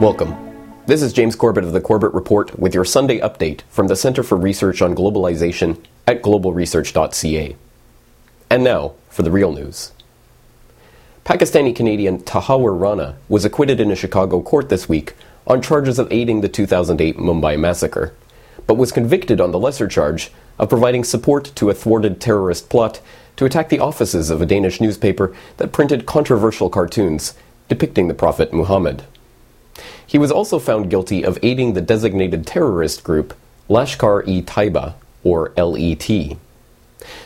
Welcome. This is James Corbett of the Corbett Report with your Sunday update from the Center for Research on Globalization at globalresearch.ca. And now for the real news. Pakistani Canadian Tahawur Rana was acquitted in a Chicago court this week on charges of aiding the 2008 Mumbai massacre, but was convicted on the lesser charge of providing support to a thwarted terrorist plot to attack the offices of a Danish newspaper that printed controversial cartoons depicting the Prophet Muhammad. He was also found guilty of aiding the designated terrorist group Lashkar-e-Taiba, or LET.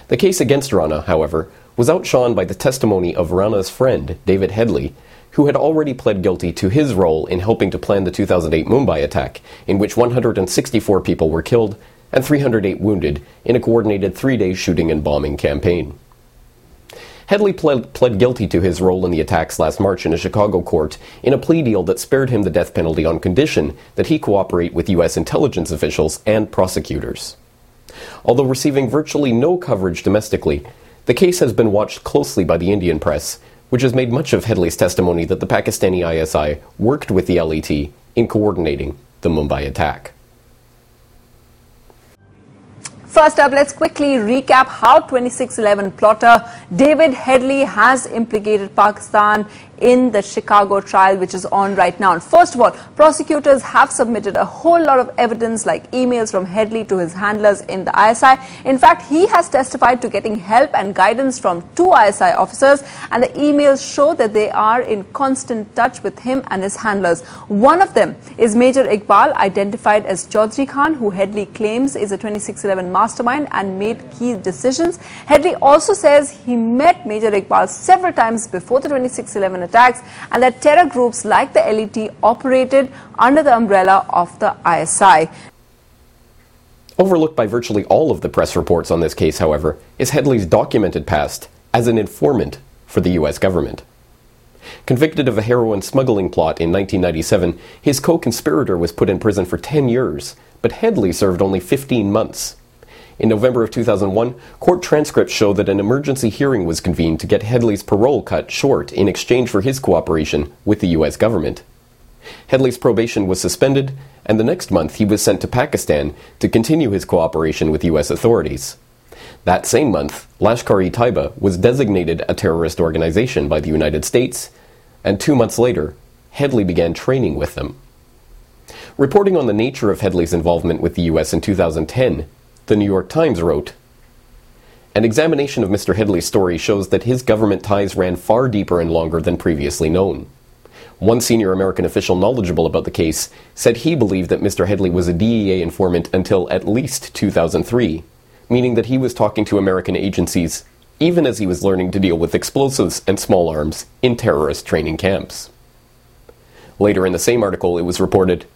The case against Rana, however, was outshone by the testimony of Rana's friend, David Headley, who had already pled guilty to his role in helping to plan the 2008 Mumbai attack, in which 164 people were killed and 308 wounded in a coordinated three day shooting and bombing campaign. Headley pled, pled, guilty to his role in the attacks last March in a Chicago court in a plea deal that spared him the death penalty on condition that he cooperate with U.S. intelligence officials and prosecutors. Although receiving virtually no coverage domestically, the case has been watched closely by the Indian press, which has made much of Headley's testimony that the Pakistani ISI worked with the LET in coordinating the Mumbai attack. First up, let's quickly recap how 2611 plotter David Headley has implicated Pakistan in the Chicago trial, which is on right now. And first of all, prosecutors have submitted a whole lot of evidence, like emails from Headley to his handlers in the ISI. In fact, he has testified to getting help and guidance from two ISI officers, and the emails show that they are in constant touch with him and his handlers. One of them is Major Iqbal, identified as Chaudhry Khan, who Headley claims is a 2611 mastermind and made key decisions. Headley also says he met Major Iqbal several times before the 2611 attacks and that terror groups like the LET operated under the umbrella of the ISI. Overlooked by virtually all of the press reports on this case, however, is Headley's documented past as an informant for the US government. Convicted of a heroin smuggling plot in 1997, his co conspirator was put in prison for 10 years, but Headley served only 15 months. In November of 2001, court transcripts show that an emergency hearing was convened to get Headley's parole cut short in exchange for his cooperation with the U.S. government. Headley's probation was suspended, and the next month he was sent to Pakistan to continue his cooperation with U.S. authorities. That same month, Lashkar-e-Taiba was designated a terrorist organization by the United States, and two months later, Headley began training with them. Reporting on the nature of Headley's involvement with the U.S. in 2010, the New York Times wrote An examination of Mr. Headley's story shows that his government ties ran far deeper and longer than previously known. One senior American official knowledgeable about the case said he believed that Mr. Headley was a DEA informant until at least 2003, meaning that he was talking to American agencies even as he was learning to deal with explosives and small arms in terrorist training camps. Later in the same article, it was reported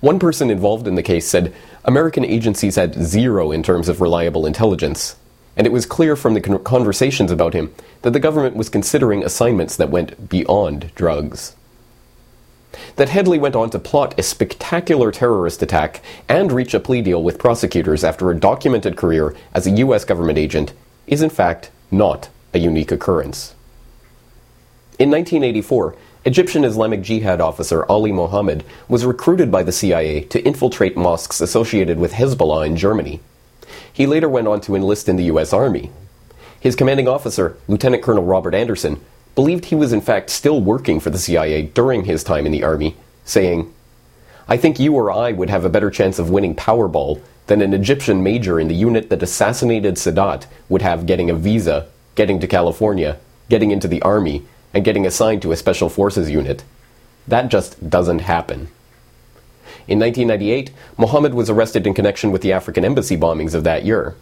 one person involved in the case said American agencies had zero in terms of reliable intelligence, and it was clear from the conversations about him that the government was considering assignments that went beyond drugs. That Headley went on to plot a spectacular terrorist attack and reach a plea deal with prosecutors after a documented career as a U.S. government agent is, in fact, not a unique occurrence. In 1984, Egyptian Islamic Jihad officer Ali Mohammed was recruited by the CIA to infiltrate mosques associated with Hezbollah in Germany. He later went on to enlist in the U.S. Army. His commanding officer, Lieutenant Colonel Robert Anderson, believed he was in fact still working for the CIA during his time in the Army, saying, I think you or I would have a better chance of winning Powerball than an Egyptian major in the unit that assassinated Sadat would have getting a visa, getting to California, getting into the Army, and getting assigned to a special forces unit. That just doesn't happen. In 1998, Mohammed was arrested in connection with the African embassy bombings of that year.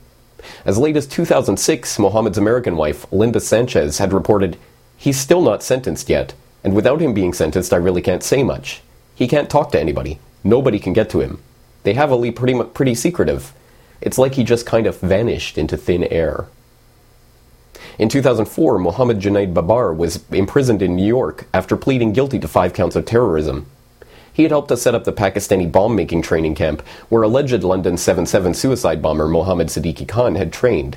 As late as 2006, Mohammed's American wife, Linda Sanchez, had reported, He's still not sentenced yet, and without him being sentenced, I really can't say much. He can't talk to anybody. Nobody can get to him. They have Ali pretty, pretty secretive. It's like he just kind of vanished into thin air. In 2004, Mohammed Junaid Babar was imprisoned in New York after pleading guilty to five counts of terrorism. He had helped to set up the Pakistani bomb making training camp where alleged London 7-7 suicide bomber Mohammed Sidique Khan had trained.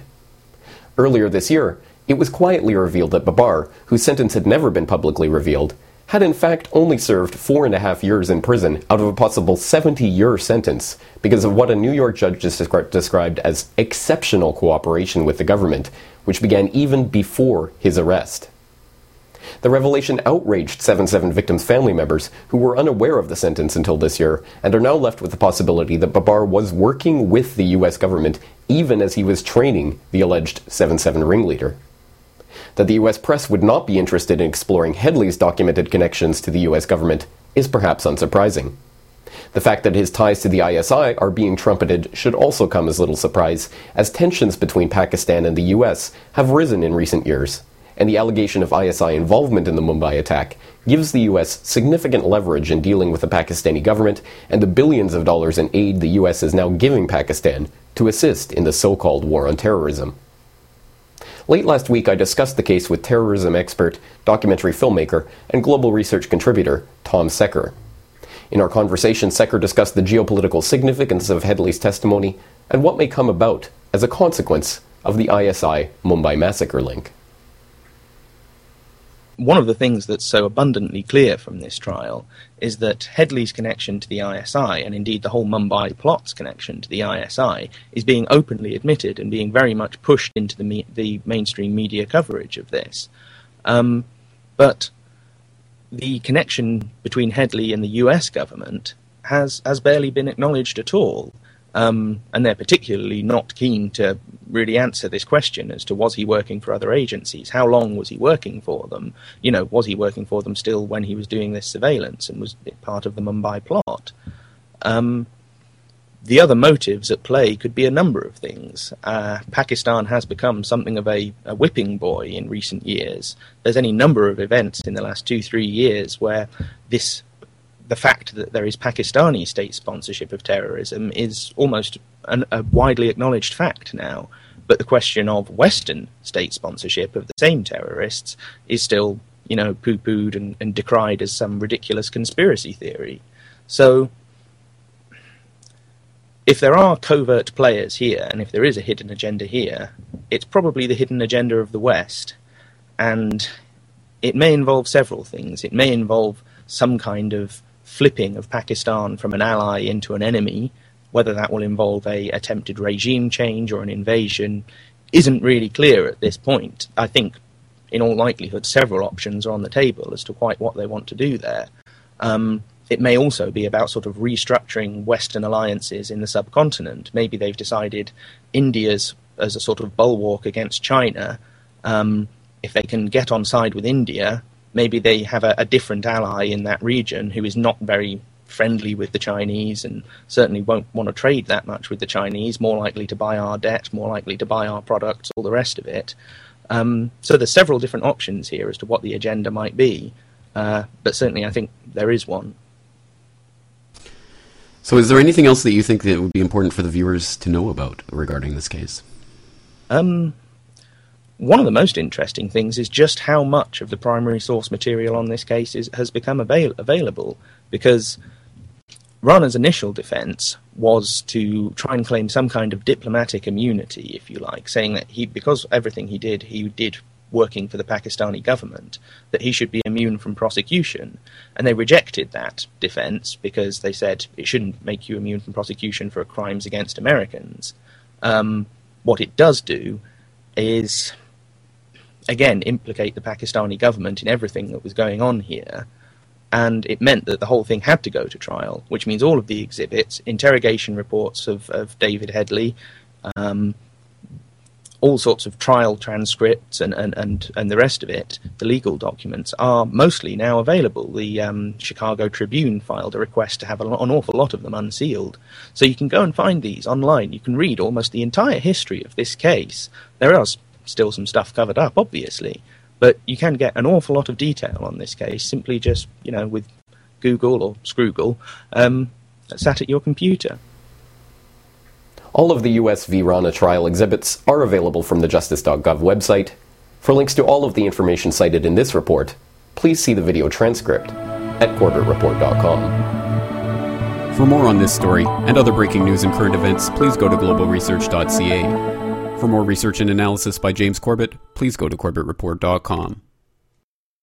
Earlier this year, it was quietly revealed that Babar, whose sentence had never been publicly revealed, had in fact only served four and a half years in prison out of a possible 70 year sentence because of what a New York judge described as exceptional cooperation with the government, which began even before his arrest. The revelation outraged 7 7 victims' family members who were unaware of the sentence until this year and are now left with the possibility that Babar was working with the US government even as he was training the alleged 7 7 ringleader that the US press would not be interested in exploring Headley's documented connections to the US government is perhaps unsurprising. The fact that his ties to the ISI are being trumpeted should also come as little surprise, as tensions between Pakistan and the US have risen in recent years, and the allegation of ISI involvement in the Mumbai attack gives the US significant leverage in dealing with the Pakistani government and the billions of dollars in aid the US is now giving Pakistan to assist in the so called war on terrorism. Late last week, I discussed the case with terrorism expert, documentary filmmaker, and global research contributor Tom Secker. In our conversation, Secker discussed the geopolitical significance of Headley's testimony and what may come about as a consequence of the ISI Mumbai massacre link one of the things that's so abundantly clear from this trial is that Headley's connection to the ISI, and indeed the whole Mumbai plot's connection to the ISI, is being openly admitted and being very much pushed into the, me- the mainstream media coverage of this. Um, but the connection between Headley and the US government has, has barely been acknowledged at all. Um, and they're particularly not keen to really answer this question as to was he working for other agencies? How long was he working for them? You know, was he working for them still when he was doing this surveillance and was it part of the Mumbai plot? Um, the other motives at play could be a number of things. Uh, Pakistan has become something of a, a, whipping boy in recent years. There's any number of events in the last two, three years where this the fact that there is Pakistani state sponsorship of terrorism is almost an, a widely acknowledged fact now. But the question of Western state sponsorship of the same terrorists is still, you know, poo pooed and, and decried as some ridiculous conspiracy theory. So, if there are covert players here, and if there is a hidden agenda here, it's probably the hidden agenda of the West. And it may involve several things. It may involve some kind of flipping of Pakistan from an ally into an enemy, whether that will involve a attempted regime change or an invasion, isn't really clear at this point. I think, in all likelihood, several options are on the table as to quite what they want to do there. Um, it may also be about sort of restructuring Western alliances in the subcontinent. Maybe they've decided India's as a sort of bulwark against China. Um, if they can get on side with India, maybe they have a, a different ally in that region who is not very friendly with the Chinese and certainly won't want to trade that much with the Chinese, more likely to buy our debt, more likely to buy our products, all the rest of it. Um, so there's several different options here as to what the agenda might be, uh, but certainly I think there is one. So is there anything else that you think that would be important for the viewers to know about regarding this case? Um, one of the most interesting things is just how much of the primary source material on this case is, has become avail- available, because Rana's initial defense was to try and claim some kind of diplomatic immunity, if you like, saying that he, because everything he did, he did working for the Pakistani government, that he should be immune from prosecution. And they rejected that defense because they said it shouldn't make you immune from prosecution for crimes against Americans. Um, what it does do is again implicate the Pakistani government in everything that was going on here. And it meant that the whole thing had to go to trial, which means all of the exhibits, interrogation reports of, of David Headley, um, all sorts of trial transcripts and, and, and, and the rest of it, the legal documents, are mostly now available. The um, Chicago Tribune filed a request to have an awful lot of them unsealed. So you can go and find these online. You can read almost the entire history of this case. There are still some stuff covered up, obviously, but you can get an awful lot of detail on this case simply just, you know, with Google or Scroogle um, sat at your computer. All of the US v. Rana trial exhibits are available from the Justice.gov website. For links to all of the information cited in this report, please see the video transcript at CorbettReport.com. For more on this story and other breaking news and current events, please go to globalresearch.ca. For more research and analysis by James Corbett, please go to CorbettReport.com.